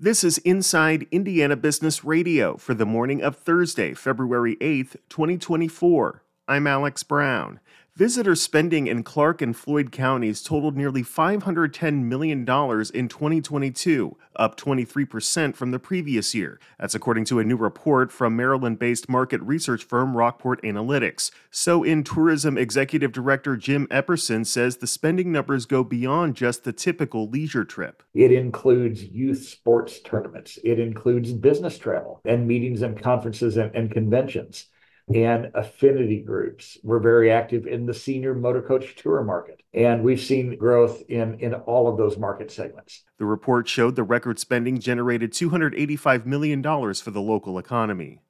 This is Inside Indiana Business Radio for the morning of Thursday, February 8th, 2024. I'm Alex Brown. Visitor spending in Clark and Floyd counties totaled nearly $510 million in 2022, up 23% from the previous year. That's according to a new report from Maryland based market research firm Rockport Analytics. SoIN tourism executive director Jim Epperson says the spending numbers go beyond just the typical leisure trip. It includes youth sports tournaments, it includes business travel and meetings and conferences and, and conventions and affinity groups. We're very active in the senior motor coach tour market, and we've seen growth in, in all of those market segments. The report showed the record spending generated $285 million for the local economy.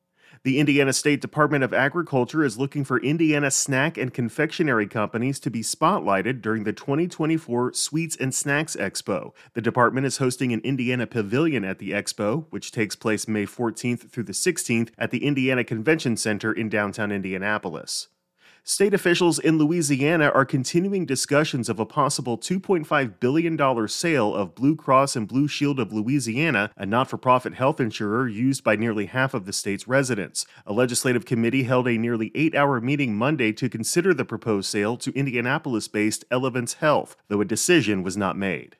The Indiana State Department of Agriculture is looking for Indiana snack and confectionery companies to be spotlighted during the 2024 Sweets and Snacks Expo. The department is hosting an Indiana Pavilion at the expo, which takes place May 14th through the 16th at the Indiana Convention Center in downtown Indianapolis. State officials in Louisiana are continuing discussions of a possible $2.5 billion sale of Blue Cross and Blue Shield of Louisiana, a not for profit health insurer used by nearly half of the state's residents. A legislative committee held a nearly eight hour meeting Monday to consider the proposed sale to Indianapolis based Elevance Health, though a decision was not made.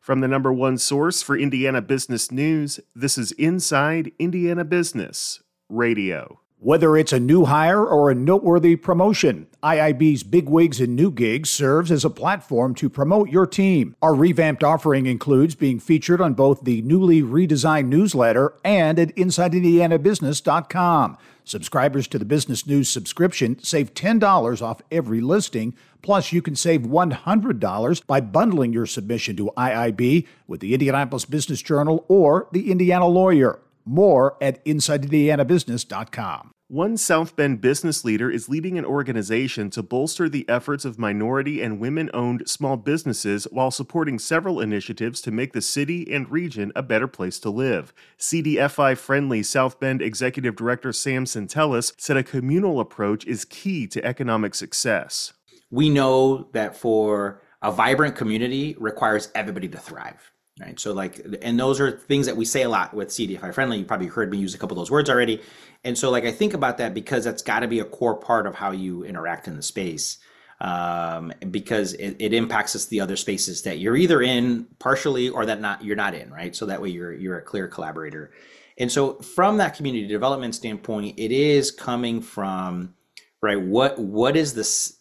From the number one source for Indiana business news, this is Inside Indiana Business Radio. Whether it's a new hire or a noteworthy promotion, IIB's Big Wigs and New Gigs serves as a platform to promote your team. Our revamped offering includes being featured on both the newly redesigned newsletter and at InsideIndianaBusiness.com. Subscribers to the Business News subscription save $10 off every listing. Plus, you can save $100 by bundling your submission to IIB with the Indianapolis Business Journal or the Indiana Lawyer. More at InsideIndianaBusiness.com. One South Bend business leader is leading an organization to bolster the efforts of minority and women owned small businesses while supporting several initiatives to make the city and region a better place to live. CDFI friendly South Bend Executive Director Sam Centellas said a communal approach is key to economic success. We know that for a vibrant community requires everybody to thrive right? So like and those are things that we say a lot with cdfi friendly. You probably heard me use a couple of those words already. And so like i think about that because that's got to be a core part of how you interact in the space um, because it, it impacts us the other spaces that you're either in partially or that not you're not in right? So that way you're you're a clear collaborator. And so from that community development standpoint it is coming from right what what is this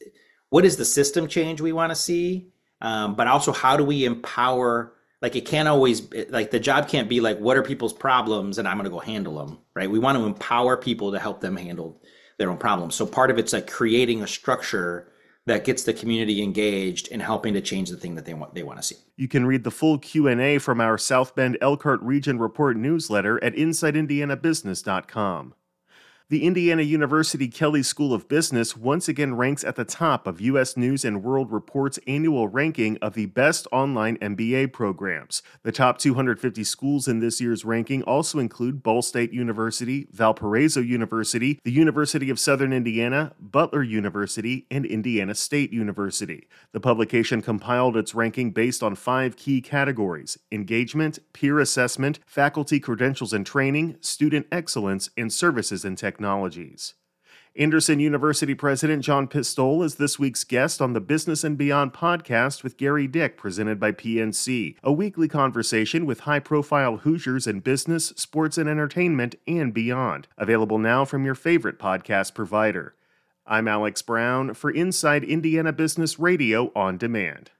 what is the system change we want to see? Um, but also how do we empower like it can't always like the job can't be like what are people's problems and i'm going to go handle them right we want to empower people to help them handle their own problems so part of it's like creating a structure that gets the community engaged in helping to change the thing that they want they want to see. You can read the full Q&A from our South Bend Elkhart Region Report newsletter at insideindianabusiness.com. The Indiana University Kelley School of Business once again ranks at the top of U.S. News and World Report's annual ranking of the best online MBA programs. The top 250 schools in this year's ranking also include Ball State University, Valparaiso University, the University of Southern Indiana, Butler University, and Indiana State University. The publication compiled its ranking based on five key categories engagement, peer assessment, faculty credentials and training, student excellence, and services and technology technologies. Anderson University President John Pistole is this week's guest on the Business and Beyond podcast with Gerry Dick, presented by PNC, a weekly conversation with high profile Hoosiers in business, sports, and entertainment, and beyond. Available now from your favorite podcast provider. I'm Alex Brown for Inside Indiana Business Radio on Demand.